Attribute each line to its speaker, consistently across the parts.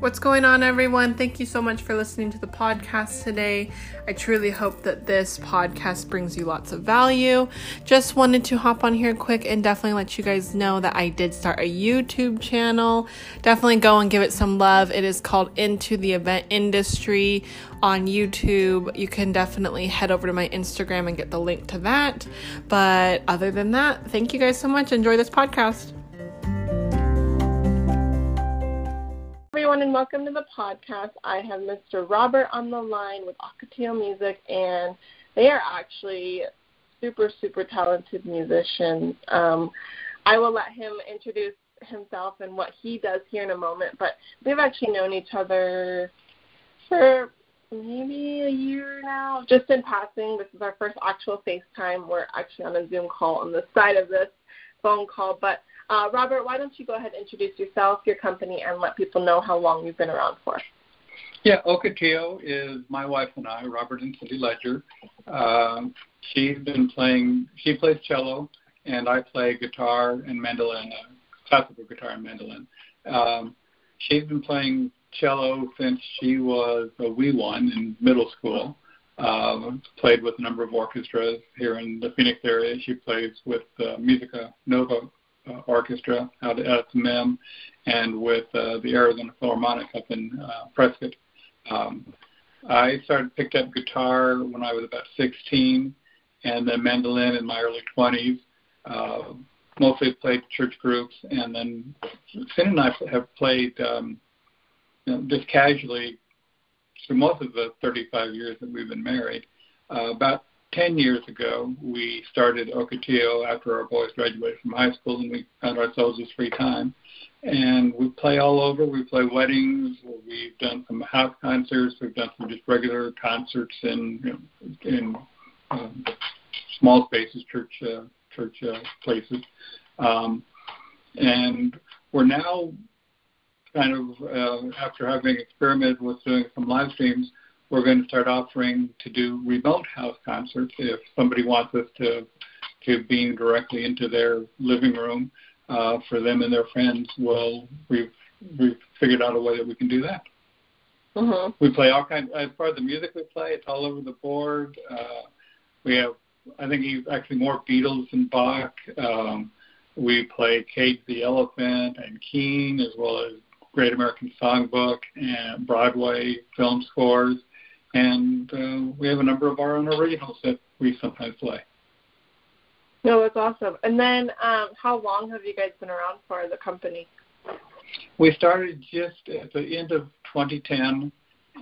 Speaker 1: What's going on, everyone? Thank you so much for listening to the podcast today. I truly hope that this podcast brings you lots of value. Just wanted to hop on here quick and definitely let you guys know that I did start a YouTube channel. Definitely go and give it some love. It is called Into the Event Industry on YouTube. You can definitely head over to my Instagram and get the link to that. But other than that, thank you guys so much. Enjoy this podcast. Everyone, and welcome to the podcast. I have Mr. Robert on the line with Ocotillo Music, and they are actually super, super talented musicians. Um, I will let him introduce himself and what he does here in a moment, but we've actually known each other for maybe a year now, just in passing. This is our first actual FaceTime. We're actually on a Zoom call on the side of this phone call, but uh, Robert, why don't you go ahead and introduce yourself, your company, and let people know how long you've been around for?
Speaker 2: Yeah, Ocotillo is my wife and I, Robert and Cindy Ledger. Um, she's been playing, she plays cello, and I play guitar and mandolin, uh, classical guitar and mandolin. Um, she's been playing cello since she was a wee one in middle school. Um, played with a number of orchestras here in the Phoenix area. She plays with uh, Musica Nova uh, Orchestra out at MEM and with uh, the Arizona Philharmonic up in uh, Prescott. Um, I started picked up guitar when I was about 16, and then mandolin in my early 20s. Uh, mostly played church groups, and then Finn and I have played um, you know, just casually through most of the 35 years that we've been married. Uh, about 10 years ago, we started Ocotillo after our boys graduated from high school and we found ourselves with free time. And we play all over. We play weddings. We've done some house concerts. We've done some just regular concerts in in um, small spaces, church uh, church uh, places. Um, and we're now kind of uh, after having experimented with doing some live streams, we're going to start offering to do remote house concerts if somebody wants us to to beam directly into their living room uh, for them and their friends. Well, we've we've figured out a way that we can do that.
Speaker 1: Mm-hmm.
Speaker 2: We play all kinds. As far as the music we play, it's all over the board. Uh, we have, I think, actually more Beatles than Bach. Um, we play Cage the Elephant and Keane, as well as Great American Songbook and Broadway film scores and uh, we have a number of our own originals that we sometimes play.
Speaker 1: No, that's awesome. And then, um, how long have you guys been around for the company?
Speaker 2: We started just at the end of 2010,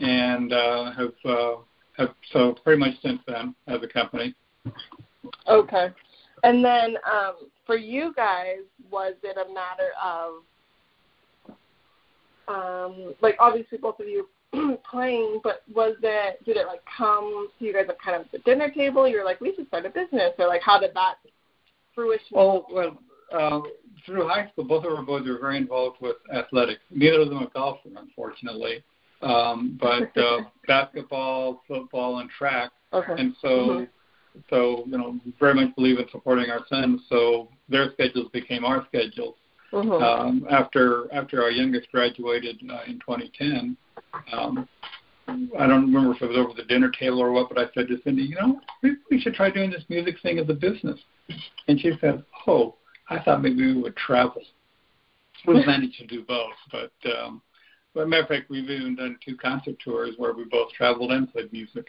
Speaker 2: and uh, have uh, have so pretty much since then as a company.
Speaker 1: Okay. And then um, for you guys, was it a matter of um, like obviously both of you playing, but was it did it like come to you guys at kind of the dinner table? You're like, we should start a business, or like how did that fruition?
Speaker 2: Oh well, uh, through high school, both of our boys were very involved with athletics. Neither of them a golfer, unfortunately, um, but uh, basketball, football, and track.
Speaker 1: Okay.
Speaker 2: And so.
Speaker 1: Mm-hmm.
Speaker 2: So you know, very much believe in supporting our sons. So their schedules became our schedules.
Speaker 1: Mm-hmm.
Speaker 2: Um, after after our youngest graduated uh, in 2010, um, I don't remember if it was over the dinner table or what, but I said to Cindy, you know, maybe we should try doing this music thing as a business. And she said, oh, I thought maybe we would travel. We managed to do both, but um, but matter of fact, we've even done two concert tours where we both traveled and played music.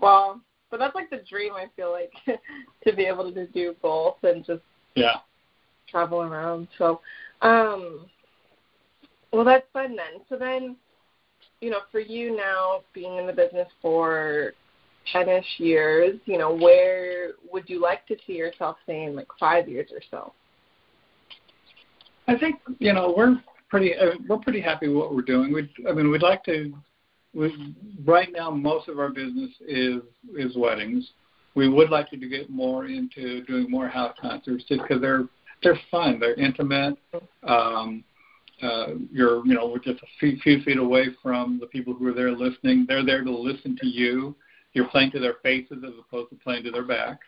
Speaker 1: Wow, but that's like the dream. I feel like to be able to do both and just
Speaker 2: yeah
Speaker 1: travel around. So, um, well, that's fun then. So then, you know, for you now being in the business for 10ish years, you know, where would you like to see yourself say in like five years or so?
Speaker 2: I think you know we're pretty uh, we're pretty happy with what we're doing. We I mean we'd like to. We, right now, most of our business is is weddings. We would like to get more into doing more house concerts, because they're they're fun. They're intimate. Um, uh, you're you know we're just a few, few feet away from the people who are there listening. They're there to listen to you. You're playing to their faces as opposed to playing to their backs.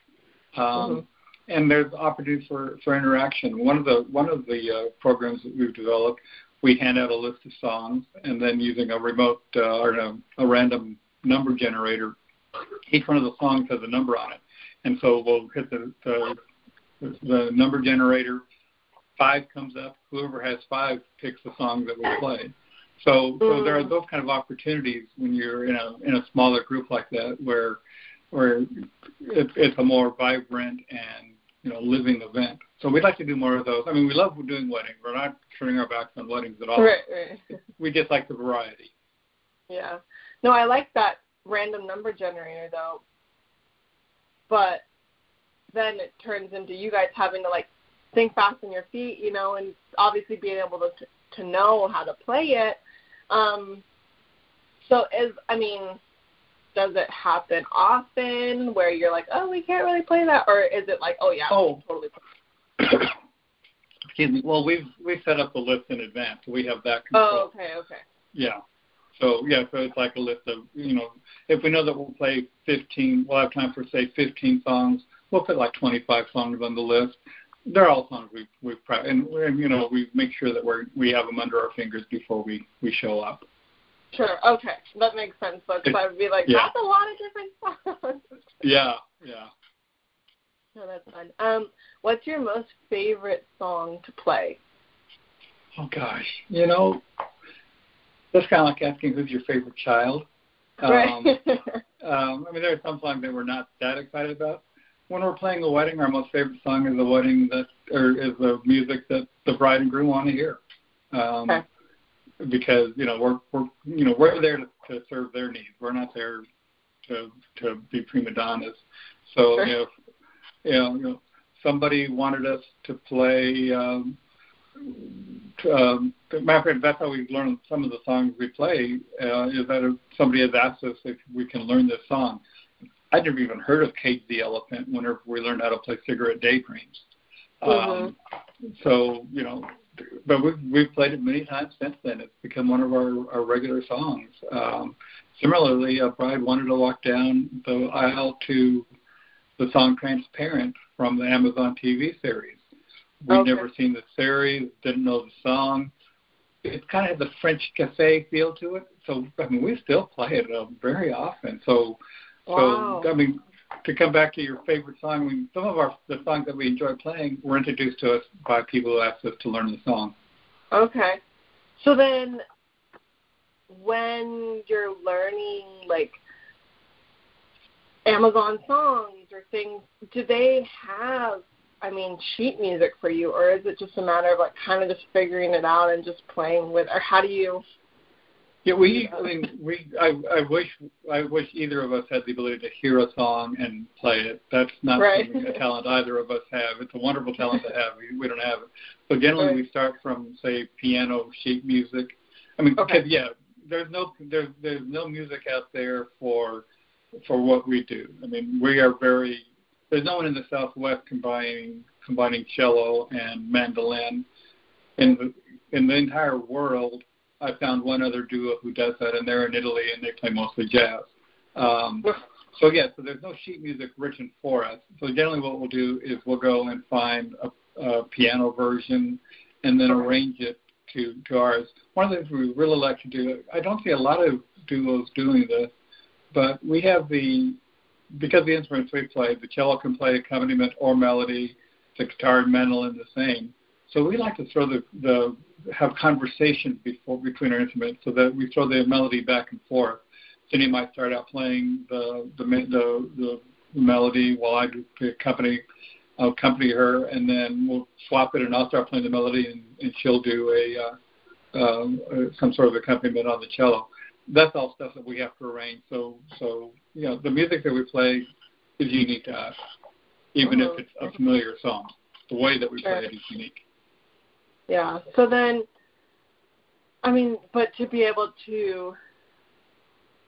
Speaker 2: Um, mm-hmm. And there's opportunities for, for interaction. One of the one of the uh, programs that we've developed, we hand out a list of songs, and then using a remote uh, or a, a random number generator, each one of the songs has a number on it, and so we'll hit the the, the number generator. Five comes up. Whoever has five picks the song that we play. So, so mm. there are those kind of opportunities when you're in a in a smaller group like that, where where it, it's a more vibrant and you know living event. So we'd like to do more of those. I mean, we love doing weddings. We're not turning our backs on weddings at all.
Speaker 1: Right, right.
Speaker 2: We just like the variety.
Speaker 1: Yeah. No, I like that random number generator though. But then it turns into you guys having to like think fast on your feet, you know, and obviously being able to to know how to play it. Um so is I mean, does it happen often where you're like, oh, we can't really play that, or is it like, oh yeah,
Speaker 2: oh.
Speaker 1: totally.
Speaker 2: Excuse me. Well, we've we set up the list in advance. We have that control.
Speaker 1: Oh, okay, okay.
Speaker 2: Yeah. So yeah, so it's like a list of you know, if we know that we'll play 15, we'll have time for say 15 songs. We'll put like 25 songs on the list. They're all songs we've we've and, and you know we make sure that we're we have them under our fingers before we we show up.
Speaker 1: Sure. Okay, that makes sense. Though, because I would be like,
Speaker 2: Yeah.
Speaker 1: that's a lot of different songs.
Speaker 2: Yeah, yeah.
Speaker 1: no, that's fun. Um, what's your most favorite song to play?
Speaker 2: Oh gosh, you know, that's kind of like asking who's your favorite child. Um,
Speaker 1: right.
Speaker 2: um, I mean, there are some songs that we're not that excited about. When we're playing a wedding, our most favorite song is the wedding that, or is the music that the bride and groom want to hear. Um,
Speaker 1: Okay.
Speaker 2: Because you know we're we're you know we're there to, to serve their needs. We're not there to to be prima donnas. So
Speaker 1: Sure.
Speaker 2: if you know, you know somebody wanted us to play. Um, to, um, matter of fact, that's how we learn some of the songs we play. Uh, is that if somebody has asked us if we can learn this song. I'd never even heard of Cage the Elephant whenever we learned how to play Cigarette Daydreams. Um, so you know, but we've we've played it many times since then. It's become one of our our regular songs. Um, similarly, a bride wanted to walk down the aisle to the song "Transparent" from the Amazon TV series. We'd
Speaker 1: Okay.
Speaker 2: never seen the series, didn't know the song. It kind of had the French cafe feel to it. So I mean, we still play it uh, very often. So
Speaker 1: Wow.
Speaker 2: so I mean, to come back to your favorite song, mean, some of our the songs that we enjoy playing were introduced to us by people who asked us to learn the song.
Speaker 1: Okay. So then, when you're learning like Amazon songs or things, do they have, I mean, sheet music for you, or is it just a matter of like kind of just figuring it out and just playing with, or how do you?
Speaker 2: Yeah, we. I mean, we. I, I wish. I wish either of us had the ability to hear a song and play it. That's not
Speaker 1: Right.
Speaker 2: a talent either of us have. It's a wonderful talent to have. We, we don't have it. So generally,
Speaker 1: Right.
Speaker 2: we start from say piano sheet music. I mean,
Speaker 1: Okay.
Speaker 2: because yeah, there's no there's there's no music out there for for what we do. I mean, we are very. There's no one in the Southwest combining combining cello and mandolin. In the in the entire world, I found one other duo who does that, and they're in Italy, and they play mostly jazz. Um, so yeah, so there's no sheet music written for us. So generally, what we'll do is we'll go and find a, a piano version, and then arrange it to to ours. One of the things we really like to do, I don't see a lot of duos doing this, but we have the because the instruments we play, the cello can play accompaniment or melody, the guitar and mandolin the same. So we like to throw the the have conversations before between our instruments, so that we throw the melody back and forth. Jenny might start out playing the the the, the melody while I do the accompany I'll accompany her, and then we'll swap it, and I'll start playing the melody, and, and she'll do a uh, um, uh, some sort of accompaniment on the cello. That's all stuff that we have to arrange. So so you know the music that we play is unique to us, even
Speaker 1: Mhm.
Speaker 2: if it's a familiar song. The way that we
Speaker 1: Sure.
Speaker 2: play it is unique.
Speaker 1: Yeah. So then, I mean, but to be able to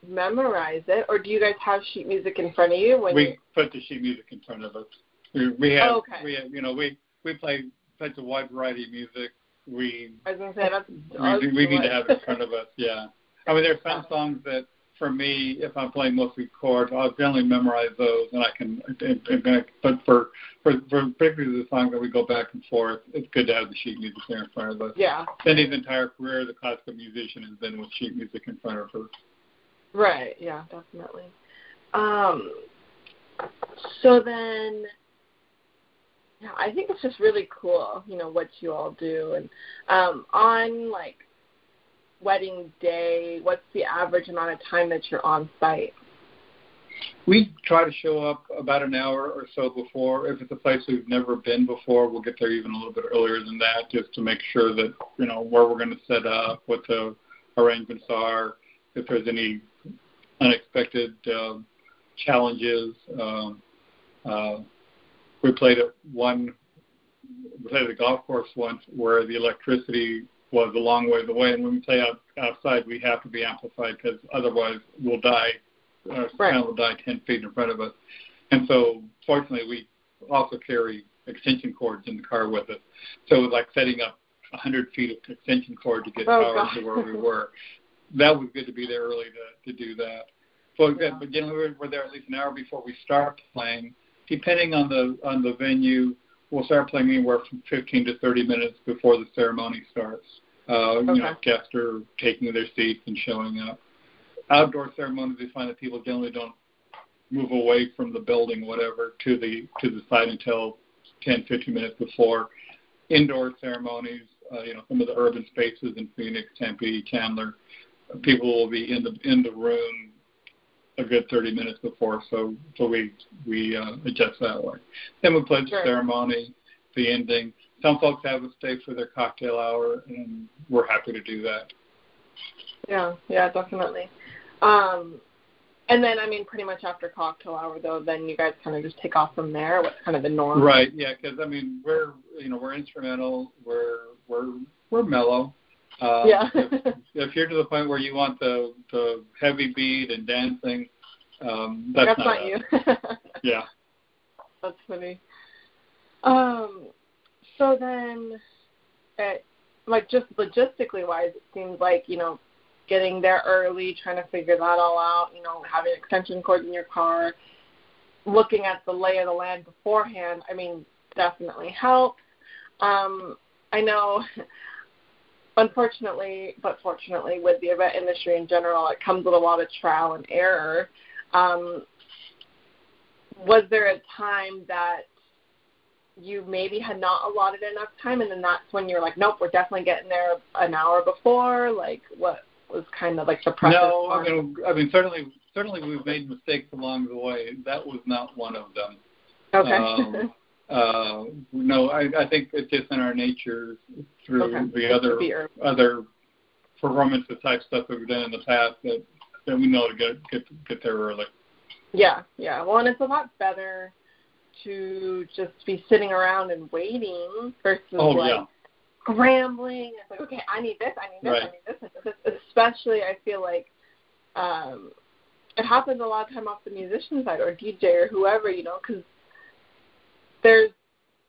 Speaker 1: memorize it, or do you guys have sheet music in front of you when you?
Speaker 2: we put the sheet music in front of us. We, we have,
Speaker 1: Oh, okay.
Speaker 2: we have, you know, we we play such a wide variety of music. We
Speaker 1: I was gonna say that's.
Speaker 2: we, we need to have it in front of us. Yeah, I mean, there are some songs that for me, if I'm playing mostly chords, I'll generally memorize those, and I can. And, and, but for, for for particularly the songs that we go back and forth, it's good to have the sheet music there in front of us.
Speaker 1: Yeah.
Speaker 2: Cindy's entire career as a classical musician has been with sheet music in front of her.
Speaker 1: Right. Yeah. Definitely. Um. So then, yeah, I think it's just really cool, you know, what you all do, and um, on like wedding day, what's the average amount of time that you're on site?
Speaker 2: We try to show up about an hour or so before. If it's a place we've never been before, we'll get there even a little bit earlier than that, just to make sure that you know where we're going to set up, what the arrangements are, if there's any unexpected uh, challenges. Um, uh, we played at one, we played at a golf course once where the electricity was a long ways away, and when we play out, outside, we have to be amplified because otherwise we'll die. Our
Speaker 1: right.
Speaker 2: sound will die 10 feet in front of us. And so, fortunately, we also carry extension cords in the car with us. So it was like setting up 100 feet of extension cord to get
Speaker 1: oh,
Speaker 2: power
Speaker 1: God.
Speaker 2: to where we were. That was good to be there early to, to do that. So,
Speaker 1: Yeah.
Speaker 2: but generally, we're, we're there at least an hour before we start playing. Depending on the on the venue, we'll start playing anywhere from 15 to 30 minutes before the ceremony starts. Uh, You know,
Speaker 1: Okay.
Speaker 2: guests are taking their seats and showing up. Outdoor ceremonies, we find that people generally don't move away from the building, whatever, to the to the side until 10, 15 minutes before. Indoor ceremonies, uh, you know, some of the urban spaces in Phoenix, Tempe, Chandler, people will be in the in the room a good 30 minutes before, so so we we uh, adjust that way. Then we play the
Speaker 1: Sure.
Speaker 2: ceremony, the ending. Some folks have us stay for their cocktail hour, and we're happy to do that.
Speaker 1: Yeah, yeah, definitely. Um, and then, I mean, pretty much after cocktail hour, though, then you guys kind of just take off from there. What's kind of the norm?
Speaker 2: Right. Yeah. Because I mean, we're you know we're instrumental. We're we're we're mellow. Uh,
Speaker 1: Yeah.
Speaker 2: if, if you're to the point where you want the the heavy beat and dancing, um, that's,
Speaker 1: That's not
Speaker 2: us.
Speaker 1: you.
Speaker 2: Yeah.
Speaker 1: That's funny. Um, so then, it, like just logistically wise, it seems like you know, getting there early, trying to figure that all out. You know, having extension cords in your car, looking at the lay of the land beforehand. I mean, definitely helps. Um, I know. Unfortunately, but fortunately, with the event industry in general, it comes with a lot of trial and error. Um, was there a time that you maybe had not allotted enough time and then that's when you're like nope we're definitely getting there an hour before like what was kind of like the process
Speaker 2: No, I mean, I mean, certainly, certainly, we've made mistakes along the way. That was not one of them.
Speaker 1: okay
Speaker 2: Um, uh, no, I, I think it's just in our nature through
Speaker 1: Okay.
Speaker 2: the other other performance type stuff that we've done in the past that that we know to get get get there early.
Speaker 1: yeah yeah well and it's a lot better to just be sitting around and waiting versus
Speaker 2: Oh
Speaker 1: like
Speaker 2: yeah,
Speaker 1: scrambling. It's like, okay, I need this, I need this,
Speaker 2: Right.
Speaker 1: I need this, I need this. Especially, I feel like um, it happens a lot of time off the musician side or DJ or whoever, you know, because there's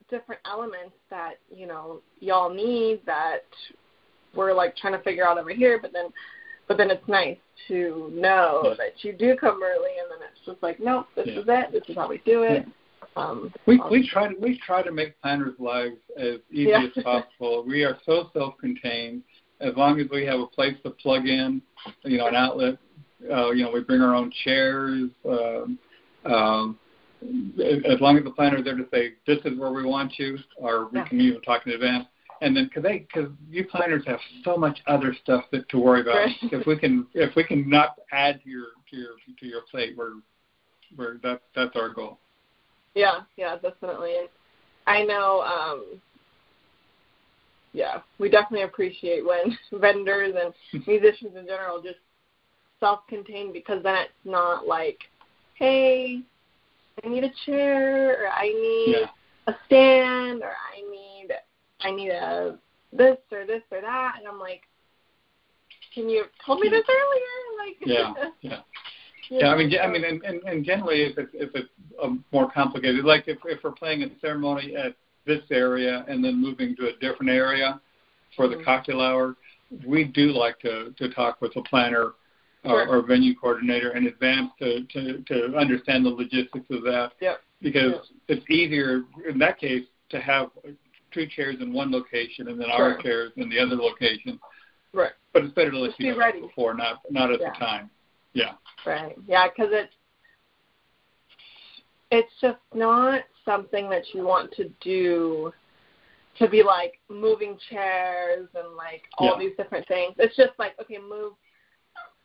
Speaker 1: different elements that you know y'all need that we're like trying to figure out over here, but then. But then it's nice to know
Speaker 2: Yeah.
Speaker 1: that you do come early, and then it's just like, nope, this
Speaker 2: Yeah.
Speaker 1: is it. This is how we do it. Um,
Speaker 2: we we try to we try to make planners' lives as easy
Speaker 1: Yeah.
Speaker 2: as possible. We are so self-contained. As long as we have a place to plug in, you know, an outlet. Uh, you know, we bring our own chairs. Um, um, as long as the planner is there to say this is where we want you, or we
Speaker 1: Yeah.
Speaker 2: can even talk in advance. And then, because they, because you planners have so much other stuff that to worry about.
Speaker 1: Right.
Speaker 2: If we can, if we can not add to your to your to your plate, we're we're that's that's our goal.
Speaker 1: Yeah, yeah, definitely. And I know, um, yeah, we definitely appreciate when vendors and musicians in general just self-contained because then it's not like, hey, I need a chair or I need
Speaker 2: Yeah.
Speaker 1: a stand or I need I need a this or this or that, and I'm like, can you have told me this earlier? Like,
Speaker 2: Yeah, yeah. Yeah, I mean, I mean, and, and, and generally, if it's if it's um, more complicated, like if if we're playing a ceremony at this area and then moving to a different area for the
Speaker 1: Mhm.
Speaker 2: cocktail hour, we do like to to talk with the planner Uh, or, or venue coordinator in advance to, to, to understand the logistics of that.
Speaker 1: Yep.
Speaker 2: Because
Speaker 1: Yep.
Speaker 2: it's easier in that case to have two chairs in one location and then
Speaker 1: Sure.
Speaker 2: our chairs in the other location.
Speaker 1: Right.
Speaker 2: But it's better to let
Speaker 1: Just
Speaker 2: you
Speaker 1: be
Speaker 2: know
Speaker 1: ready.
Speaker 2: before, not not at
Speaker 1: Yeah.
Speaker 2: the time. Yeah.
Speaker 1: Right. Yeah, because it's it's just not something that you want to do to be like moving chairs and like all
Speaker 2: Yeah.
Speaker 1: these different things. It's just like okay, move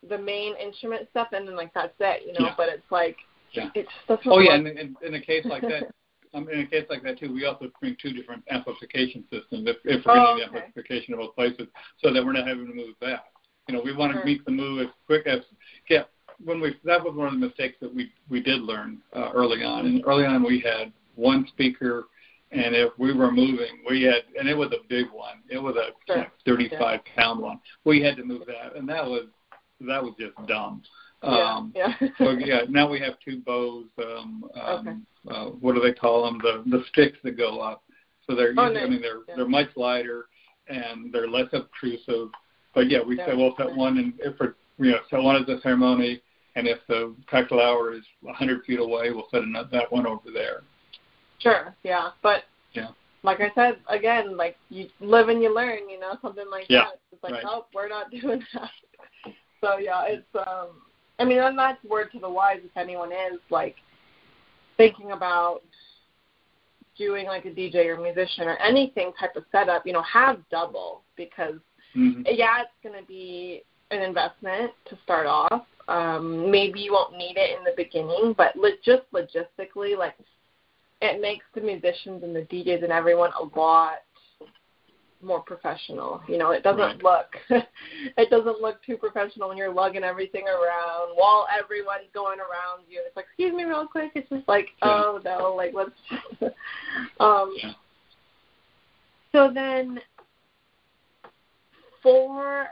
Speaker 1: the main instrument stuff and then like that's it, you know.
Speaker 2: Yeah.
Speaker 1: But it's like
Speaker 2: Yeah.
Speaker 1: it just doesn't.
Speaker 2: Oh yeah, and in, in a case like that, um, in a case like that too, we also bring two different amplification systems if, if we're
Speaker 1: Oh,
Speaker 2: going
Speaker 1: okay.
Speaker 2: amplification of both places, so that we're not having to move back. You know, we want to
Speaker 1: Sure.
Speaker 2: make the move as quick as yeah. When we that was one of the mistakes that we we did learn uh, early on, and early on we had one speaker, and if we were moving, we had and it was a big one. It was a
Speaker 1: Sure.
Speaker 2: like, 35 pound one. We had to move that, and that was that was just dumb. Um,
Speaker 1: yeah. yeah.
Speaker 2: so yeah, now we have two bows. Um,
Speaker 1: Okay.
Speaker 2: um, uh, what do they call them? The the sticks that go up. So they're
Speaker 1: Oh,
Speaker 2: usually, I mean they're
Speaker 1: Yeah.
Speaker 2: they're much lighter and they're less obtrusive. But yeah, we
Speaker 1: Yeah.
Speaker 2: say we'll set one and if we're you know set one at the ceremony, and if the cocktail hour is 100 feet away, we'll set another, that one over there.
Speaker 1: Sure, yeah. But
Speaker 2: Yeah.
Speaker 1: like I said, again, like you live and you learn, you know, something like
Speaker 2: Yeah,
Speaker 1: that. It's like,
Speaker 2: right.
Speaker 1: oh, we're not doing that. So yeah, it's um I mean and that's word to the wise if anyone is like thinking about doing like a DJ or musician or anything type of setup, you know, have double because
Speaker 2: hmm
Speaker 1: yeah, it's going to be an investment to start off. Um, maybe you won't need it in the beginning, but lo- just logistically, like it makes the musicians and the DJs and everyone a lot more professional. You know, it doesn't
Speaker 2: Right.
Speaker 1: look it doesn't look too professional when you're lugging everything around while everyone's going around you. It's like, excuse me, real quick. It's just like,
Speaker 2: Yeah.
Speaker 1: oh no, like let's. um,
Speaker 2: Yeah.
Speaker 1: So then, for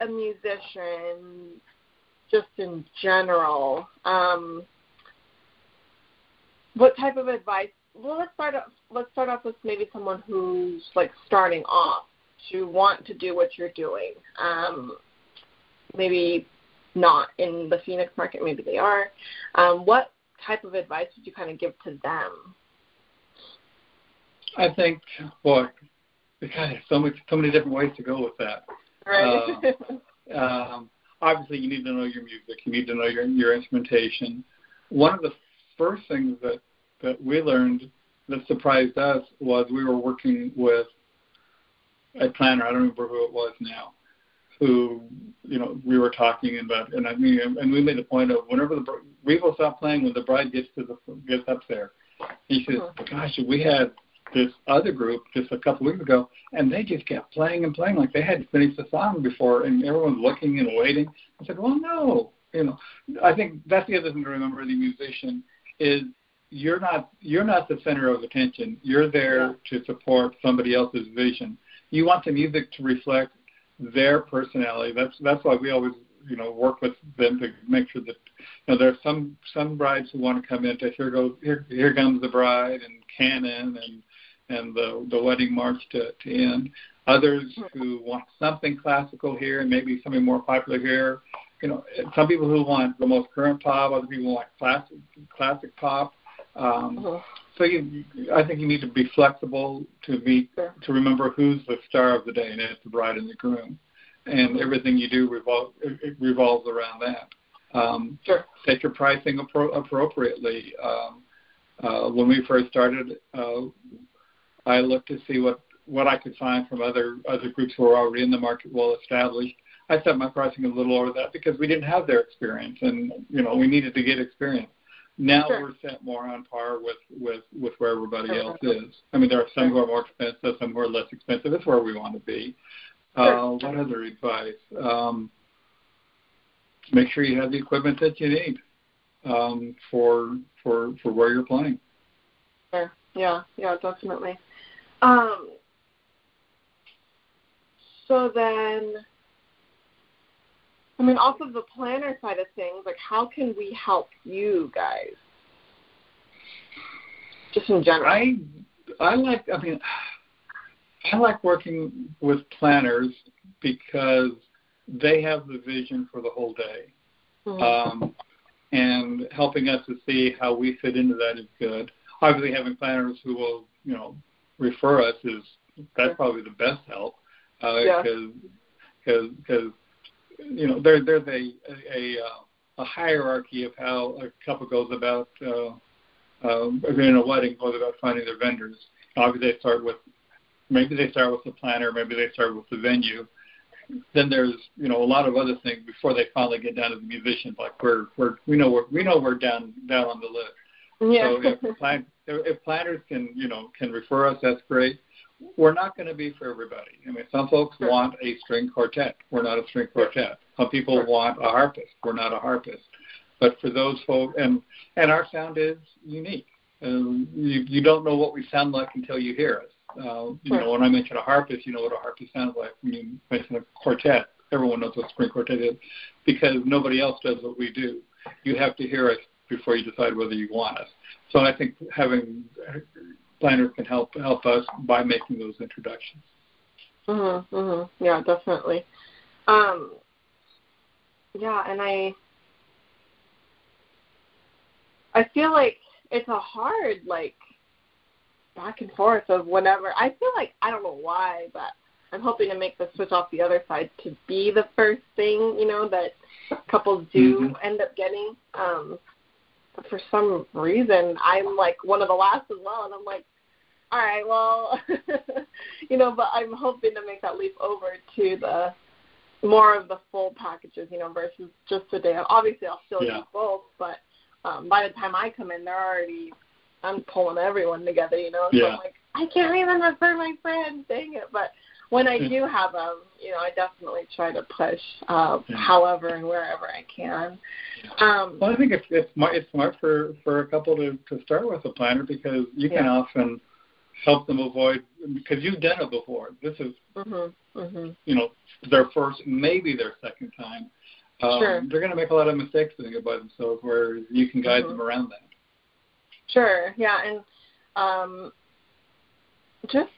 Speaker 1: a musician, just in general, um, what type of advice? Well, let's start off. Let's start off with maybe someone who's like starting off to want to do what you're doing. Um, maybe not in the Phoenix market. Maybe they are. Um, what type of advice would you kind of give to them?
Speaker 2: I think, boy, God, there's so much, so many different ways to go with that.
Speaker 1: Right.
Speaker 2: um, obviously you need to know your music. You need to know your your instrumentation. One of the first things that that we learned that surprised us was we were working with a planner. I don't remember who it was now. Who you know we were talking about, and I mean, and we made a point of whenever the we will stop playing when the bride gets to the gets up there. He says,
Speaker 1: Mhm.
Speaker 2: "Gosh, we had this other group just a couple weeks ago, and they just kept playing and playing like they had to finish the song before, and everyone's looking and waiting. I said, well, no, you know, I think that's the other thing to remember. The musician is you're not you're not the center of attention. You're there to support somebody else's vision. You want the music to reflect their personality. That's that's why we always you know work with them to make sure that you know there are some some brides who want to come in to here goes here here comes the bride and canon and and the the wedding march to to end. Others mm-hmm. who want something classical here and maybe something more popular here. You know, some people who want the most current pop. Other people want classic classic pop. Um, so you, I think you need to be flexible to meet
Speaker 1: Sure.
Speaker 2: to remember who's the star of the day, and it's the bride and the groom, and everything you do revol- it revolves around that. Um,
Speaker 1: Sure.
Speaker 2: set your pricing appro- appropriately. Um, uh, when we first started, uh, I looked to see what what I could find from other other groups who were already in the market, well established. I set my pricing a little over that because we didn't have their experience, and you know we needed to get experience. Now
Speaker 1: Sure.
Speaker 2: we're set more on par with with with where everybody
Speaker 1: Sure.
Speaker 2: else is. I mean, there are some who are more expensive, some who are less expensive. That's where we want to be.
Speaker 1: Sure.
Speaker 2: Uh, what other advice? Um, make sure you have the equipment that you need um, for for for where you're playing.
Speaker 1: Sure. Yeah, yeah, definitely. Um, so then, I mean, off of the planner side of things, like, how can we help you guys? Just in general.
Speaker 2: I I like I mean I like working with planners because they have the vision for the whole day.
Speaker 1: Mm-hmm.
Speaker 2: Um, and helping us to see how we fit into that is good. Obviously, having planners who will, you know, refer us is that's probably the best help because
Speaker 1: Yeah.
Speaker 2: because because you know there there's a a uh, a hierarchy of how a couple goes about uh, um, in a wedding goes about finding their vendors. Obviously, they start with maybe they start with the planner, maybe they start with the venue. Then there's you know a lot of other things before they finally get down to the musicians. Like we're we're we know we're we know we're down down on the list.
Speaker 1: Yeah.
Speaker 2: So if, plan, if planners can, you know, can refer us, that's great. We're not going to be for everybody. I mean, some folks
Speaker 1: Sure.
Speaker 2: want a string quartet. We're not a string quartet. Some people
Speaker 1: Sure.
Speaker 2: want a harpist. We're not a harpist. But for those folks, and and our sound is unique. Um, you you don't know what we sound like until you hear us. Uh, you
Speaker 1: Sure.
Speaker 2: know, when I mention a harpist, you know what a harpist sounds like. When you mention a quartet, everyone knows what a string quartet is because nobody else does what we do. You have to hear us before you decide whether you want us. So I think having planners can help help us by making those introductions.
Speaker 1: Mhm. Mhm. Yeah, definitely. Um. Yeah, and I. I feel like it's a hard like back and forth of whenever. I feel like I don't know why, but I'm hoping to make the switch off the other side to be the first thing you know that couples do
Speaker 2: Mhm.
Speaker 1: end up getting. Um. But for some reason, I'm like one of the last as well, and I'm like, all right, well, you know, but I'm hoping to make that leap over to the more of the full packages, you know, versus just the day. Obviously, I'll still
Speaker 2: Yeah.
Speaker 1: do both, but um, by the time I come in, they're already I'm pulling everyone together, you know. So
Speaker 2: Yeah.
Speaker 1: I'm like, I can't even refer my friends, dang it. But when I do have them, you know, I definitely try to push, uh,
Speaker 2: Yeah.
Speaker 1: however and wherever I can. Um,
Speaker 2: Well, I think it's it's smart, it's smart for for a couple to to start with a planner because you can
Speaker 1: Yeah.
Speaker 2: often help them avoid because you've done it before. This is
Speaker 1: mhm, mhm.
Speaker 2: you know their first, maybe their second time. Um,
Speaker 1: Sure.
Speaker 2: They're going to make a lot of mistakes doing it by themselves, where you can guide
Speaker 1: Mhm.
Speaker 2: them around that.
Speaker 1: Sure, yeah, and um, just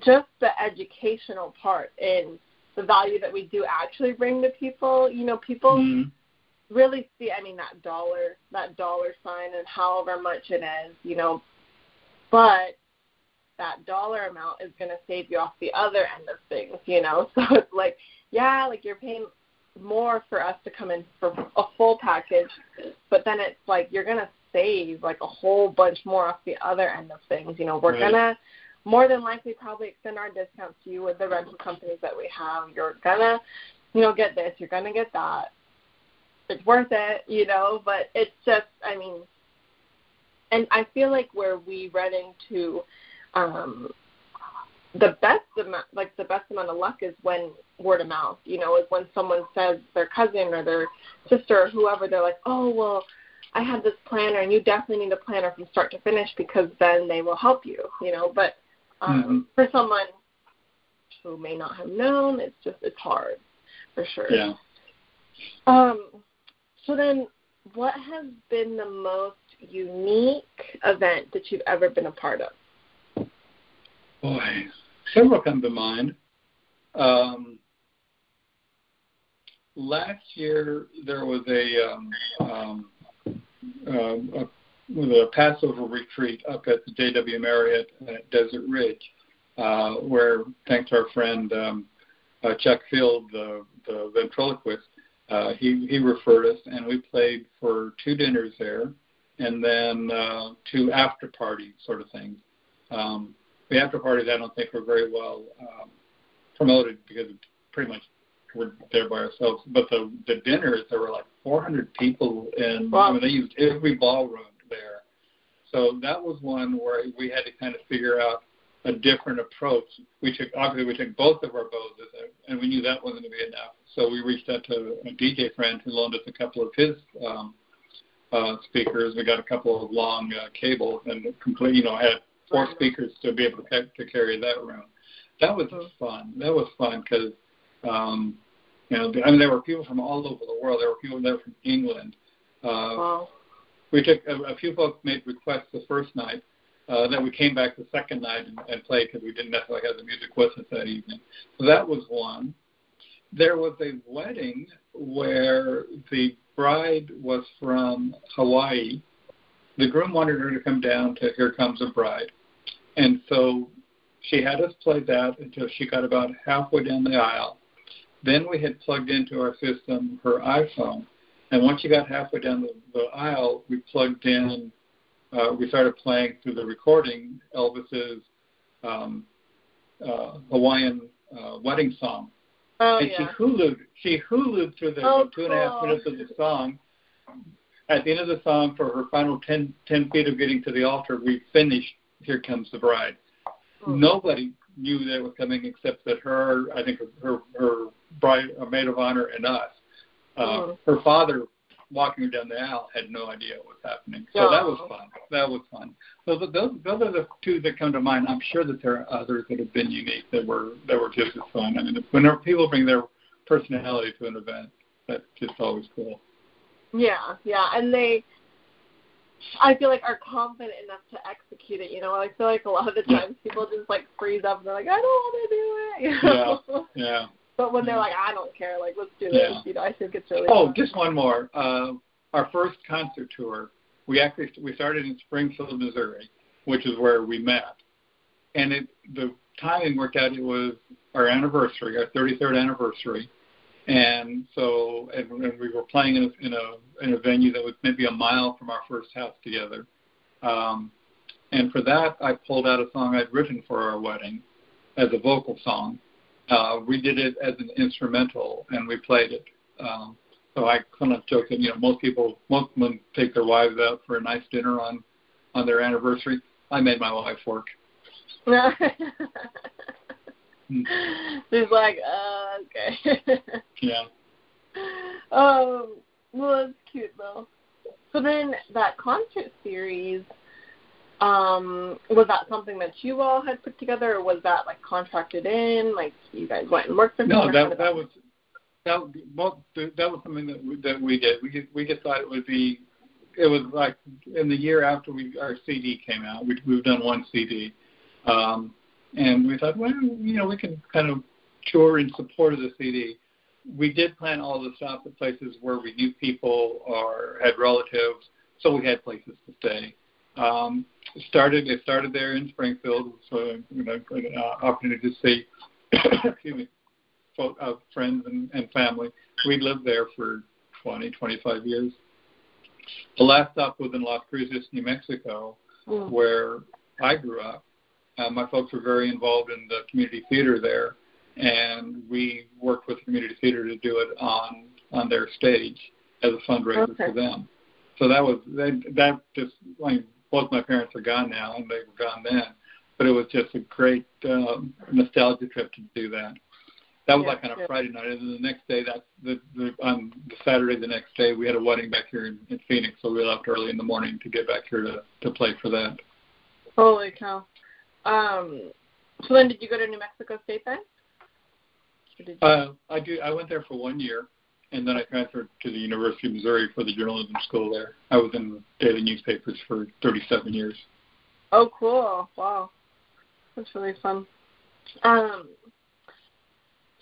Speaker 1: just the educational part and the value that we do actually bring to people. You know, people
Speaker 2: Mhm.
Speaker 1: really see. I mean, that dollar, that dollar sign, and however much it is. You know, but that dollar amount is going to save you off the other end of things. You know, so it's like, yeah, like you're paying more for us to come in for a full package, but then it's like you're gonna save like a whole bunch more off the other end of things. You know, we're
Speaker 2: Right.
Speaker 1: gonna more than likely probably extend our discounts to you with the rental companies that we have. You're gonna, you know, get this, you're gonna get that. It's worth it, you know, but it's just I mean and I feel like where we run into um the best amount like the best amount of luck is when word of mouth you know is when someone says their cousin or their sister or whoever they're like oh well i had this planner and you definitely need a planner from start to finish because then they will help you you know but um for someone who may not have known it's just it's hard for sure.
Speaker 2: Yeah.
Speaker 1: um so then what has been the most unique event that you've ever been a part of
Speaker 2: Boy, several come to mind. Um, last year there was a um, um, uh, a, a Passover retreat up at the J.W. Marriott at Desert Ridge, uh, where thanks to our friend um, uh, Chuck Field, the, the ventriloquist, uh, he he referred us, and we played for two dinners there, and then uh, two after party sort of things. Um, the after parties I don't think were very well um, promoted because pretty much we're there by ourselves. But the the dinners there were like 400 people, and
Speaker 1: Wow.
Speaker 2: I mean, they used every ballroom there. So that was one where we had to kind of figure out a different approach. We took obviously we took both of our bows, and we knew that wasn't going to be enough. So we reached out to a DJ friend who loaned us a couple of his um, uh, speakers. We got a couple of long uh, cables and complete, you know, had four speakers to be able to, to carry that room. That was fun. That was fun because, um, you know, I mean, there were people from all over the world. There were people there from England. Uh,
Speaker 1: wow
Speaker 2: we took a, a few folks made requests the first night. Uh, then we came back the second night and, and played because we didn't necessarily have the music with us that evening. So that was one. there was a wedding where the bride was from Hawaii. The groom wanted her to come down to Here Comes a Bride. And so she had us play that until she got about halfway down the aisle. Then we had plugged into our system her iPhone. And once she got halfway down the, the aisle, we plugged in, uh, we started playing through the recording Elvis's um, uh, Hawaiian uh, wedding song.
Speaker 1: Oh,
Speaker 2: and
Speaker 1: yeah.
Speaker 2: she hula'd, she hula'd through the
Speaker 1: Oh,
Speaker 2: two and a half
Speaker 1: cool.
Speaker 2: minutes of the song. At the end of the song, for her final 10, 10 feet of getting to the altar, we finished Here Comes the Bride.
Speaker 1: Hmm.
Speaker 2: Nobody knew that was coming except that her, I think her her bride, uh, maid of honor, and us. Uh,
Speaker 1: Mhm.
Speaker 2: Her father, walking her down the aisle, had no idea what was happening. So that was
Speaker 1: Oh.
Speaker 2: fun. That was fun. So th those those are the two that come to mind. I'm sure that there are others that have been unique that were that were just as fun. I mean, whenever people bring their personality to an event, that's just always cool.
Speaker 1: Yeah, yeah, and they, I feel like are confident enough to execute it. You know, I feel like a lot of the times people just like freeze up and they're like, I don't want to do it. You know?
Speaker 2: Yeah.
Speaker 1: But when they're like, I don't care, like let's do
Speaker 2: Yeah.
Speaker 1: this. You know, I think it's really.
Speaker 2: Oh,
Speaker 1: fun.
Speaker 2: just one more. Uh, our first concert tour, we actually we started in Springfield, Missouri, which is where we met, and it the timing worked out. It was our anniversary, our 33rd anniversary, and so and, and we were playing in a, in a in a venue that was maybe a mile from our first house together. Um, and for that, I pulled out a song I'd written for our wedding as a vocal song. Uh, we did it as an instrumental, and we played it. Um, so I kind of joke that you know most people, most women take their wives out for a nice dinner on on their anniversary. I made my wife work.
Speaker 1: She's like, uh, okay.
Speaker 2: Yeah.
Speaker 1: um, well, that's cute though. So then that concert series, um, was that something that you all had put together, or was that like contracted in? Like you guys went and worked for
Speaker 2: No, that that was that well, that was something that we, that we did. We just, we just thought it would be. It was like in the year after we our CD came out. We, we've done one CD, um, and we thought, well, you know, we can kind of tour in support of the CD. We did plan all the stops at places where we knew people or had relatives, so we had places to stay. Um, started it started there in Springfield, so you know, an uh, opportunity to see. excuse me fo- uh, friends and, and family. We lived there for 20, 25 years. The last stop was in Las Cruces, New Mexico,
Speaker 1: Mm.
Speaker 2: where I grew up. Uh, my folks were very involved in the community theater there, and we worked with the community theater to do it on on their stage as a fundraiser
Speaker 1: Okay.
Speaker 2: for them. So that was that, that just I mean, both my parents are gone now, and they were gone then. But it was just a great um, nostalgia trip to do that. That was
Speaker 1: Yeah,
Speaker 2: like on a
Speaker 1: yeah.
Speaker 2: Friday night, and then the next day, that the, the on the Saturday the next day, we had a wedding back here in, in Phoenix, so we left early in the morning to get back here to to play for that.
Speaker 1: Holy cow. Um, so then, did you go to New Mexico State then?
Speaker 2: Uh, I do. I went there for one year, and then I transferred to the University of Missouri for the journalism school there. I was in daily newspapers for 37 years.
Speaker 1: oh, cool! Wow, that's really fun. Um,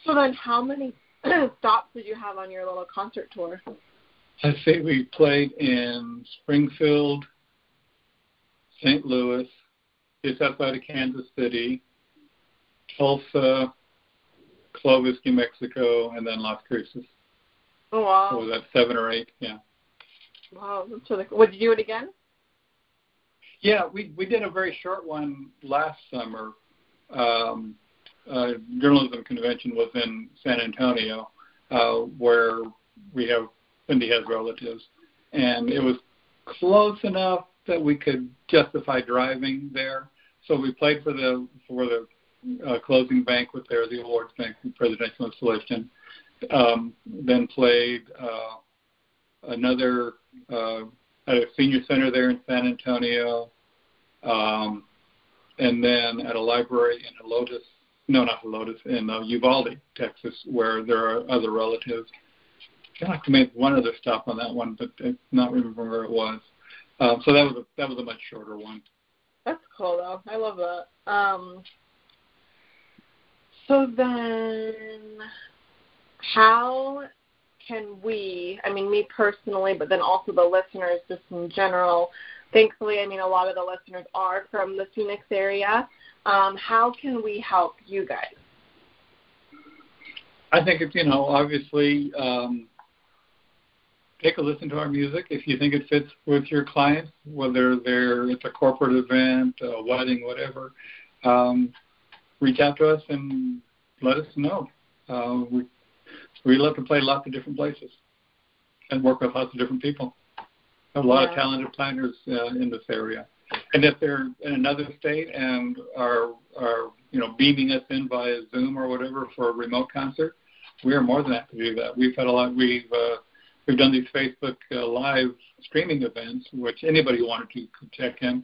Speaker 1: so then, how many stops did you have on your little concert tour?
Speaker 2: Let's see, we played in Springfield, St. Louis, just outside of Kansas City, Tulsa, Clovis, New Mexico, and then Las Cruces.
Speaker 1: Oh
Speaker 2: What was that, seven or eight? Yeah.
Speaker 1: Wow, that's really cool. Would you do it again?
Speaker 2: Yeah, we we did a very short one last summer. Um, uh, journalism convention was in San Antonio, uh, where we have Cindy has relatives, and it was close enough that we could justify driving there. So we played for the for the uh, closing banquet there, the awards banquet, presidential installation. Um, then played uh, another uh, at a senior center there in San Antonio, um, and then at a library in a Lotus, no, not a Lotus, in uh, Uvalde, Texas, where there are other relatives. I like we made one other stop on that one, but I not remember where it was. Um, so that was a, that was a much shorter one.
Speaker 1: That's cool though. I love that. Um, so then, how can we, I mean, me personally, but then also the listeners just in general, thankfully, I mean, a lot of the listeners are from the Phoenix area. Um, how can we help you guys?
Speaker 2: I think if you know, obviously, um, take a listen to our music. If you think it fits with your clients, whether they're it's a corporate event, a wedding, whatever, um, reach out to us and let us know. Uh, we we love to play lots of different places and work with lots of different people. A lot yeah. of talented planners uh, in this area. And if they're in another state and are are you know beaming us in via Zoom or whatever for a remote concert, we are more than happy to do that. We've had a lot. We've uh, we've done these Facebook uh, live streaming events, which anybody who wanted to could check in.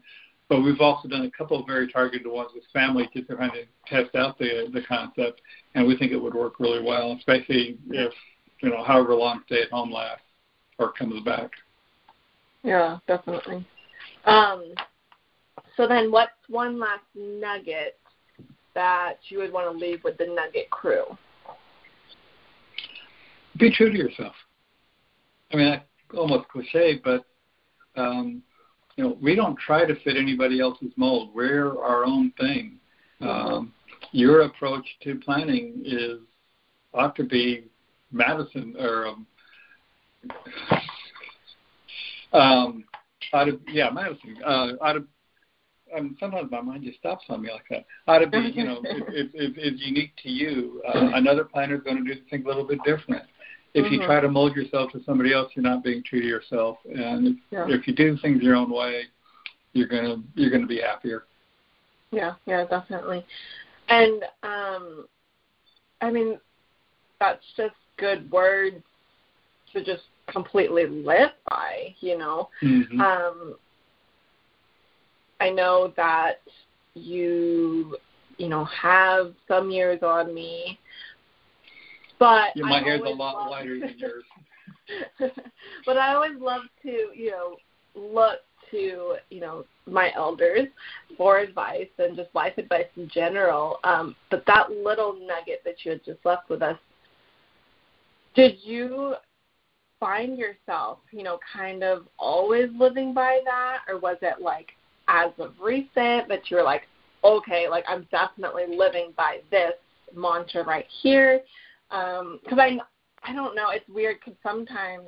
Speaker 2: But we've also done a couple of very targeted ones with families just kind of test out the the concept, and we think it would work really well, especially if you know however long stay at home lasts or comes back.
Speaker 1: Yeah, definitely. Um, so then, what's one last nugget that you would want to leave with the Nugget crew?
Speaker 2: Be true to yourself. I mean, almost cliche, but um, you know, we don't try to fit anybody else's mold. We're our own thing. Um, your approach to planning is ought to be Madison or um, um, out of yeah Madison uh, out of um, sometimes my mind just stops on me like that. Ought to be, you know, it, it, it's unique to you. Uh, another planner is going to do things a little bit different. If mm-hmm. you try to mold yourself to somebody else, you're not being true to yourself. And if, yeah. if you do things your own way, you're gonna you're gonna be happier.
Speaker 1: Yeah, yeah, definitely. And um, I mean, that's just good words to just completely live by. You know. Mm-hmm. Um, I know that you, you know, have some years on me, but
Speaker 2: yeah, my I hair's a lot lighter than yours.
Speaker 1: but I always love to, you know, look to, you know, my elders for advice and just life advice in general. Um, but that little nugget that you had just left with us, did you find yourself, you know, kind of always living by that, or was it like as of recent that you're like, okay, like I'm definitely living by this mantra right here. Because um, I, I don't know, it's weird because sometimes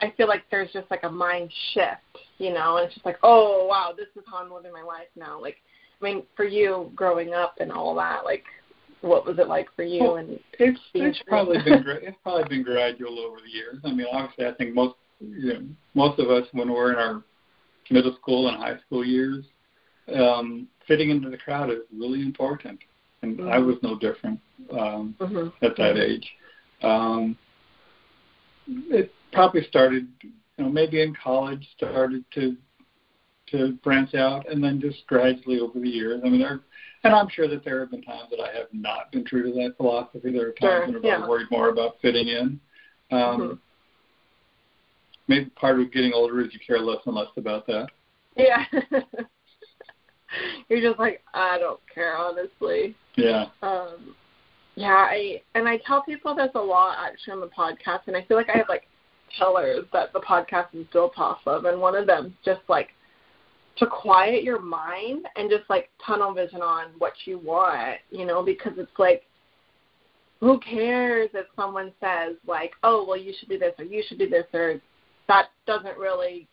Speaker 1: I feel like there's just like a mind shift, you know, and it's just like, oh wow, this is how I'm living my life now. Like, I mean, for you growing up and all that, like, what was it like for you? Well, and
Speaker 2: it's it's probably been it's probably been gradual over the years. I mean, obviously, I think most you know, most of us when we're in our middle school and high school years, um, fitting into the crowd is really important. And mm-hmm. I was no different um, mm-hmm. at that age. Um, it probably started, you know, maybe in college, started to to branch out, and then just gradually over the years. I mean, there, and I'm sure that there have been times that I have not been true to that philosophy. There are times sure, when I've yeah. worried more about fitting in. Um, mm-hmm maybe part of getting older is you care less and less about that.
Speaker 1: Yeah. You're just like, I don't care, honestly.
Speaker 2: Yeah.
Speaker 1: Um, yeah, I and I tell people this a lot actually on the podcast, and I feel like I have like pillars that the podcast is built off of, and one of them just like to quiet your mind and just like tunnel vision on what you want, you know, because it's like who cares if someone says like, oh, well, you should do this or you should do this or that doesn't really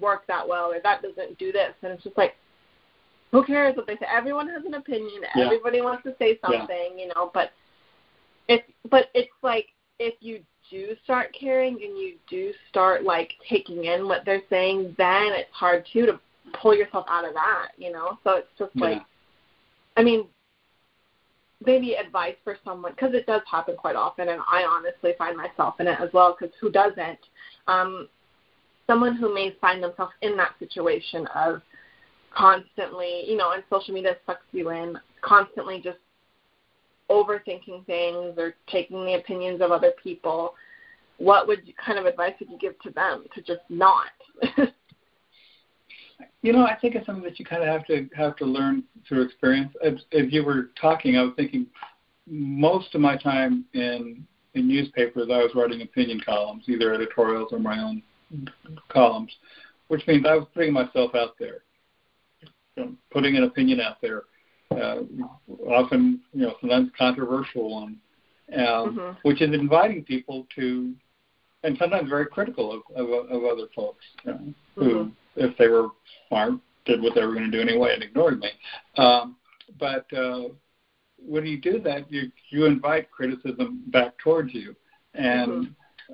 Speaker 1: work that well or that doesn't do this and it's just like who cares what they say everyone has an opinion yeah. everybody wants to say something yeah. you know but it's but it's like if you do start caring and you do start like taking in what they're saying then it's hard too to pull yourself out of that you know so it's just yeah. like i mean maybe advice for someone because it does happen quite often and i honestly find myself in it as well because who doesn't um someone who may find themselves in that situation of constantly, you know, and social media sucks you in, constantly just overthinking things or taking the opinions of other people, what would you, kind of advice would you give to them to just not?
Speaker 2: you know, I think it's something that you kind of have to have to learn through experience. As, as you were talking, I was thinking most of my time in in newspapers, I was writing opinion columns, either editorials or my own columns, which means I was putting myself out there, you know, putting an opinion out there, uh, often you know sometimes controversial one, um, mm-hmm. which is inviting people to, and sometimes very critical of of, of other folks you know, who, mm-hmm. if they were smart, did what they were going to do anyway and ignored me. Um, but uh, when you do that, you you invite criticism back towards you, and. Mm-hmm.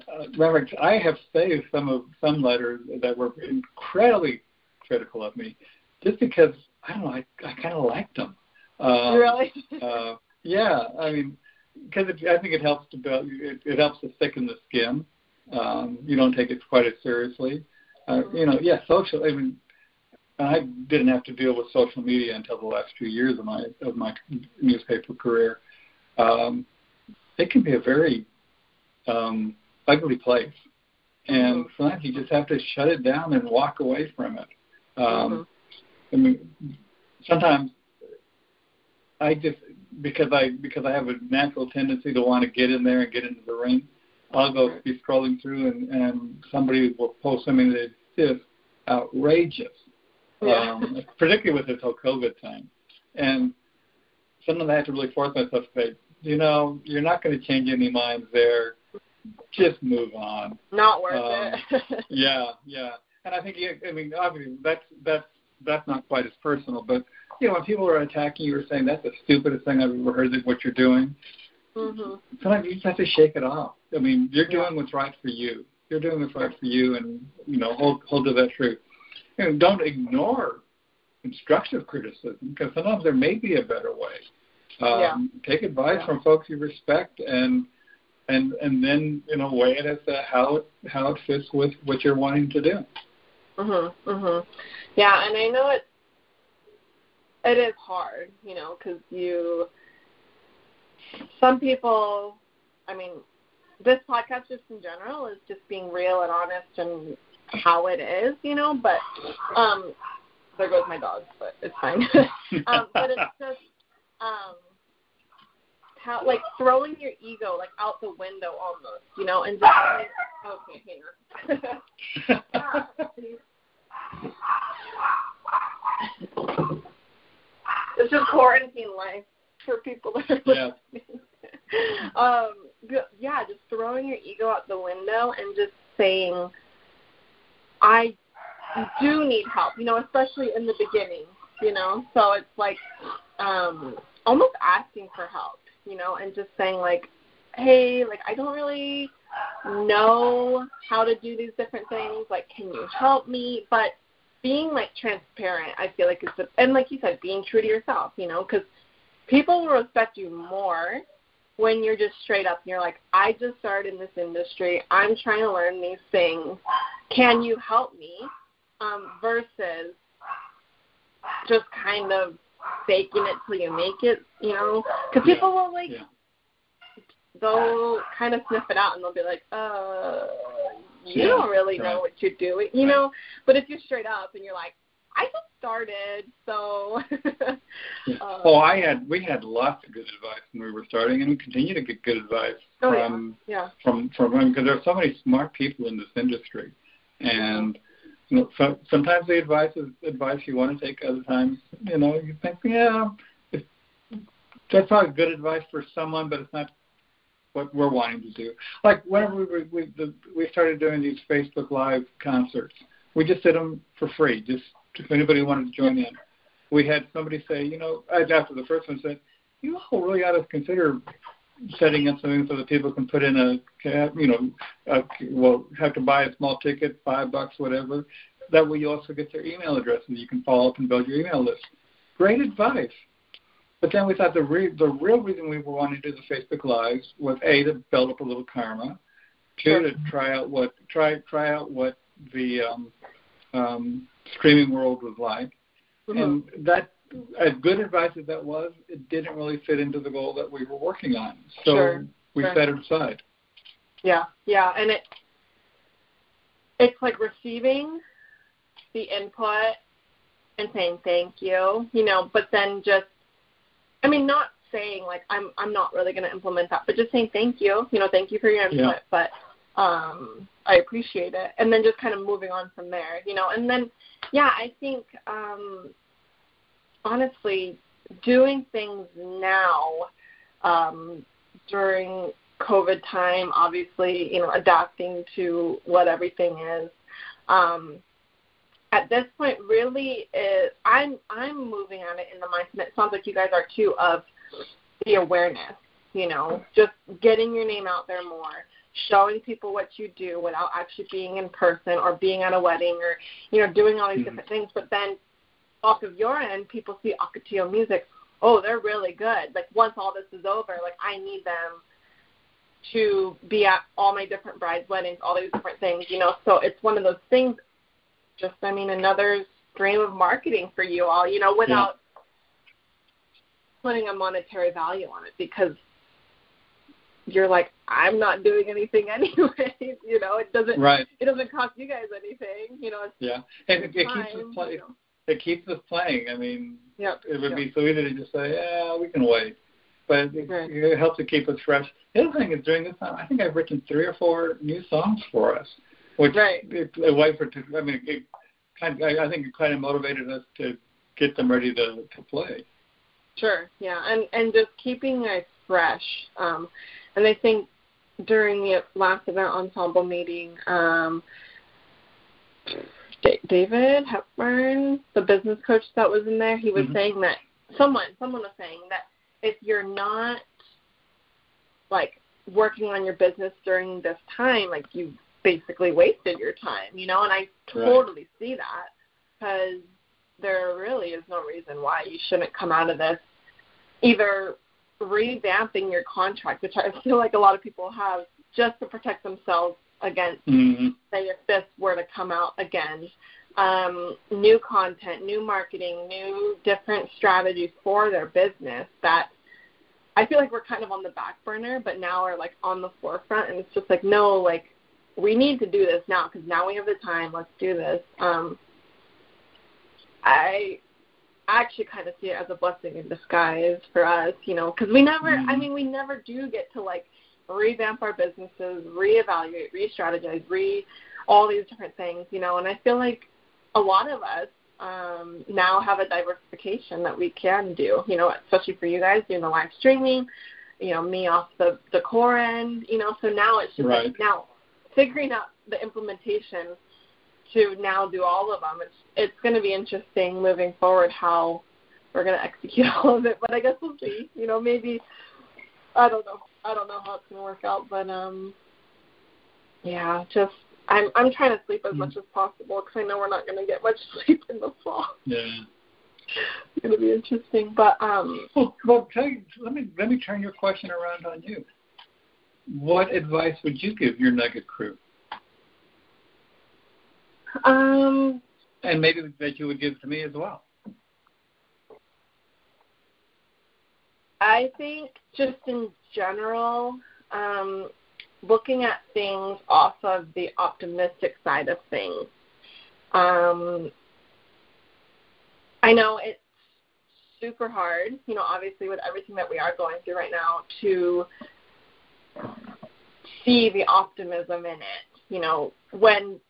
Speaker 2: Uh, remember, I have saved some of some letters that were incredibly critical of me, just because I don't know, I, I kind of liked them.
Speaker 1: Um, really?
Speaker 2: uh, yeah, I mean, because I think it helps to build, it, it helps to thicken the skin. Um, you don't take it quite as seriously. Uh, you know, yeah, social. I mean, I didn't have to deal with social media until the last few years of my of my newspaper career. Um, it can be a very um, ugly place, and mm-hmm. sometimes you just have to shut it down and walk away from it. Um, mm-hmm. I mean, sometimes I just because I because I have a natural tendency to want to get in there and get into the ring. I'll go be scrolling through and, and somebody will post something that's just outrageous, yeah. um, particularly with this whole COVID time. And sometimes I have to really force myself to say, you know, you're not going to change any minds there. Just move on.
Speaker 1: Not worth um,
Speaker 2: it. yeah, yeah. And I think, I mean, obviously that's that's that's not quite as personal, but you know, when people are attacking you or saying that's the stupidest thing I've ever heard that what you're doing, mm-hmm. sometimes you just have to shake it off. I mean, you're doing yeah. what's right for you. You're doing what's right for you, and you know, hold hold to that truth. You know, don't ignore constructive criticism because sometimes there may be a better way. Um, yeah. Take advice yeah. from folks you respect, and and and then you know weigh it as to how it how it fits with what you're wanting to do.
Speaker 1: Mhm. Mhm. Yeah, and I know it's it is hard, you know, because you. Some people, I mean, this podcast just in general is just being real and honest and how it is, you know. But um, there goes my dog, but it's fine. um, but it's just um, how like throwing your ego like out the window almost, you know, and just like, okay, hang on. It's just quarantine life for people that are listening. Yeah. um, yeah, just throwing your ego out the window and just saying, I do need help, you know, especially in the beginning, you know. So it's like um almost asking for help, you know, and just saying like, Hey, like I don't really know how to do these different things, like can you help me? But being like transparent, I feel like is the and like you said, being true to yourself, you know, because people will respect you more when you're just straight up and you're like, I just started in this industry. I'm trying to learn these things. Can you help me? Um, versus just kind of faking it till you make it, you know, because people will like. Yeah. They'll kind of sniff it out and they'll be like, uh, you yeah, don't really right. know what you're doing, you right. know. But if you're straight up and you're like, I just started, so.
Speaker 2: yeah. um, oh, I had we had lots of good advice when we were starting, and we continue to get good advice
Speaker 1: oh,
Speaker 2: from
Speaker 1: yeah. Yeah.
Speaker 2: from from because there are so many smart people in this industry, and. You know, so, sometimes the advice is advice you want to take. Other times, you know, you think, yeah, it's, that's probably good advice for someone, but it's not what we're wanting to do. Like whenever we we the, we started doing these Facebook Live concerts, we just did them for free, just if anybody wanted to join in. We had somebody say, you know, after the first one said, you all really ought to consider setting up something so that people can put in a, you know, a, well, have to buy a small ticket, five bucks, whatever. That way you also get their email address and you can follow up and build your email list. Great advice. But then we thought the re- the real reason we were wanting to do the Facebook Lives was a to build up a little karma, two to try out what try try out what the um, um, streaming world was like, mm-hmm. and that as good advice as that was, it didn't really fit into the goal that we were working on. So
Speaker 1: sure.
Speaker 2: we
Speaker 1: sure.
Speaker 2: set it aside.
Speaker 1: Yeah, yeah, and it it's like receiving the input and saying thank you, you know, but then just I mean, not saying like I'm I'm not really going to implement that, but just saying thank you, you know, thank you for your input, yeah. but um I appreciate it, and then just kind of moving on from there, you know, and then yeah, I think um honestly doing things now um during COVID time, obviously, you know, adapting to what everything is. Um, at this point, really, is, I'm I'm moving on it in the mindset. It sounds like you guys are too of the awareness. You know, just getting your name out there more, showing people what you do without actually being in person or being at a wedding or you know doing all these mm-hmm. different things. But then off of your end, people see Ocotillo music. Oh, they're really good. Like once all this is over, like I need them to be at all my different brides' weddings, all these different things, you know. So it's one of those things. Just, I mean, another stream of marketing for you all, you know, without yeah. putting a monetary value on it because you're like, I'm not doing anything anyway. you know, it doesn't.
Speaker 2: Right.
Speaker 1: It doesn't cost you guys anything. You know.
Speaker 2: yeah, and it, it keeps us playing. You know. It keeps us playing. I mean, yep. it would yep. be so easy to just say, yeah, we can wait but it, right. it helps to keep us fresh. The other thing is during this time, I think I've written three or four new songs for us, which
Speaker 1: right.
Speaker 2: it, a way for I mean, it kind of, I think it kind of motivated us to get them ready to to play.
Speaker 1: Sure, yeah, and and just keeping it fresh. Um, and I think during the last event ensemble meeting, um, David Hepburn, the business coach that was in there, he was mm-hmm. saying that someone someone was saying that if you're not like working on your business during this time, like you basically wasted your time, you know, and I totally right. see that because there really is no reason why you shouldn't come out of this either revamping your contract, which I feel like a lot of people have just to protect themselves against,
Speaker 2: mm-hmm.
Speaker 1: say, if this were to come out again, um, new content, new marketing, new different strategies for their business that I feel like we're kind of on the back burner, but now are like on the forefront, and it's just like no, like we need to do this now because now we have the time. Let's do this. Um, I actually kind of see it as a blessing in disguise for us, you know, because we never, mm-hmm. I mean, we never do get to like revamp our businesses, reevaluate, re-strategize, re all these different things, you know, and I feel like a lot of us um, now have a diversification that we can do. You know, especially for you guys doing the live streaming. You know, me off the the core end. You know, so now it's just
Speaker 2: right.
Speaker 1: like now figuring out the implementation to now do all of them. It's it's going to be interesting moving forward how we're going to execute all of it. But I guess we'll see. You know, maybe I don't know. I don't know how it's going to work out, but um, yeah, just I'm I'm trying to sleep as mm much as possible because I know we're not going to get much sleep in the fall.
Speaker 2: Yeah.
Speaker 1: It's going to be interesting, but um.
Speaker 2: Well, well, tell you, let me let me turn your question around on you. What advice would you give your Nugget crew?
Speaker 1: Um.
Speaker 2: And maybe that you would give to me as well.
Speaker 1: I think just in general, um, looking at things off of the optimistic side of things. Um, I know it's super hard, you know, obviously with everything that we are going through right now, to see the optimism in it. You know, when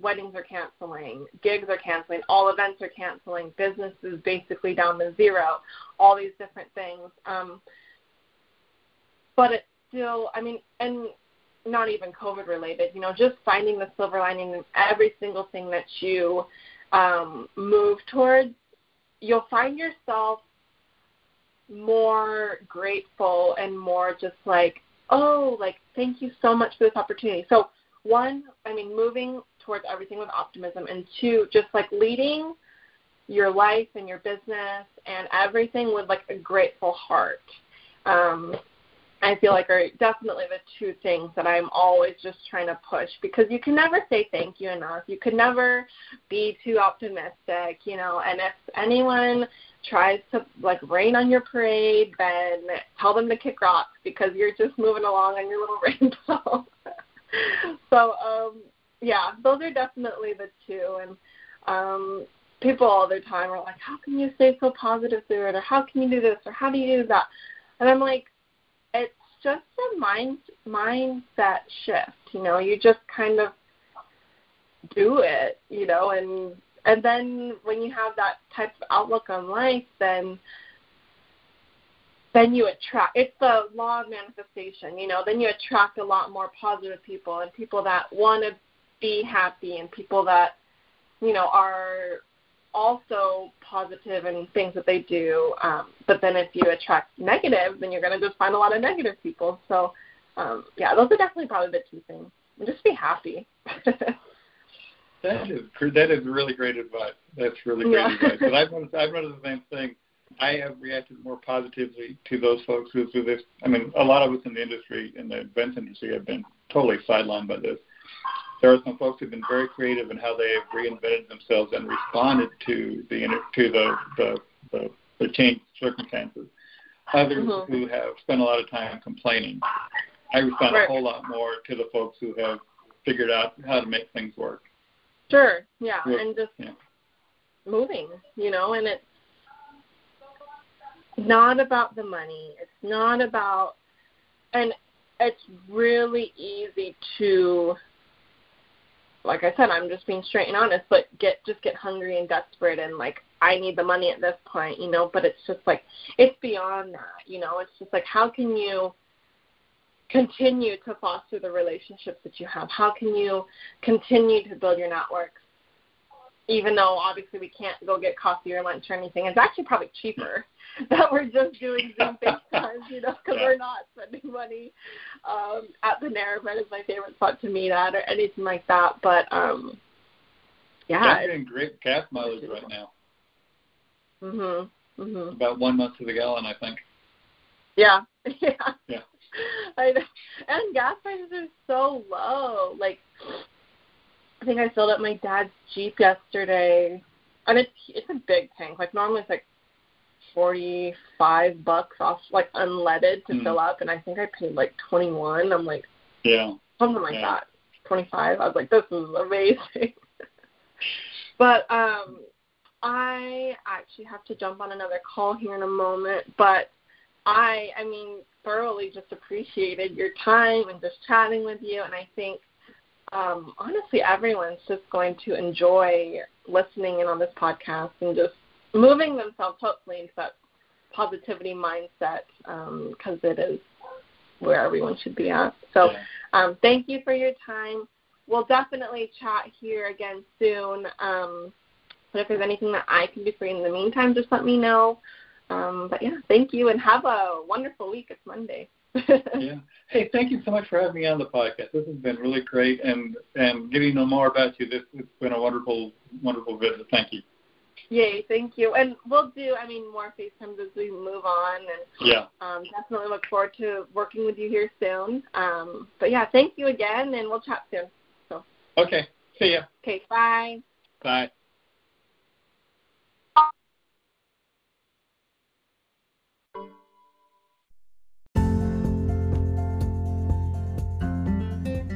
Speaker 1: weddings are canceling, gigs are canceling, all events are canceling, business is basically down to zero, all these different things. Um, but it still, I mean, and not even COVID related, you know, just finding the silver lining in every single thing that you um, move towards, you'll find yourself more grateful and more just like, oh, like, thank you so much for this opportunity. So, one, I mean, moving towards everything with optimism, and two, just like leading your life and your business and everything with like a grateful heart. Um, I feel like are definitely the two things that I'm always just trying to push because you can never say thank you enough. You can never be too optimistic, you know, and if anyone tries to like rain on your parade, then tell them to kick rocks because you're just moving along on your little rainbow. so, um yeah, those are definitely the two and um people all the time are like, how can you stay so positive through it, or how can you do this, or how do you do that? And I'm like, it's just a mind mindset shift. You know, you just kind of do it. You know, and and then when you have that type of outlook on life, then then you attract it's the law of manifestation you know then you attract a lot more positive people and people that want to be happy and people that you know are also positive in things that they do um, but then if you attract negative then you're going to just find a lot of negative people so um, yeah those are definitely probably the two things and just be happy
Speaker 2: that is that is really great advice that's really great yeah. advice but i've noticed i've noticed the same thing I have reacted more positively to those folks who through this. I mean, a lot of us in the industry, in the events industry, have been totally sidelined by this. There are some folks who've been very creative in how they have reinvented themselves and responded to the to the the, the, the changed circumstances. Others mm-hmm. who have spent a lot of time complaining. I respond right. a whole lot more to the folks who have figured out how to make things work.
Speaker 1: Sure. Yeah, and just yeah. moving, you know, and it's not about the money. It's not about, and it's really easy to, like I said, I'm just being straight and honest, but get just get hungry and desperate and like I need the money at this point, you know. But it's just like it's beyond that, you know. It's just like how can you continue to foster the relationships that you have? How can you continue to build your networks? Even though obviously we can't go get coffee or lunch or anything, it's actually probably cheaper that we're just doing Zoom FaceTimes, you know, because yeah. we're not spending money um, at the Narrowbed is my favorite spot to meet at or anything like that. But um, yeah,
Speaker 2: I'm getting great gas mileage right now.
Speaker 1: Mhm. Mhm.
Speaker 2: About one month to the gallon, I think.
Speaker 1: Yeah. Yeah.
Speaker 2: Yeah.
Speaker 1: I know. And gas prices are so low. Like, I think I filled up my dad's Jeep yesterday, and it's it's a big tank. Like normally it's like forty five bucks off like unleaded to mm. fill up and I think I paid like twenty one. I'm like
Speaker 2: Yeah.
Speaker 1: Something like yeah. that. Twenty five. I was like, This is amazing But um I actually have to jump on another call here in a moment, but I I mean thoroughly just appreciated your time and just chatting with you and I think um honestly everyone's just going to enjoy listening in on this podcast and just moving themselves hopefully into that positivity mindset because um, it is where everyone should be at. So um, thank you for your time. We'll definitely chat here again soon. Um, but if there's anything that I can do for you in the meantime, just let me know. Um, but yeah, thank you and have a wonderful week. It's Monday.
Speaker 2: yeah. Hey, thank you so much for having me on the podcast. This has been really great, and and getting to know more about you. This it's been a wonderful, wonderful visit. Thank you.
Speaker 1: Yay, thank you. And we'll do, I mean, more FaceTimes as we move on. And
Speaker 2: yeah.
Speaker 1: um, definitely look forward to working with you here soon. Um, but yeah, thank you again, and we'll chat soon. So.
Speaker 2: Okay. See ya.
Speaker 1: Okay, bye.
Speaker 2: Bye.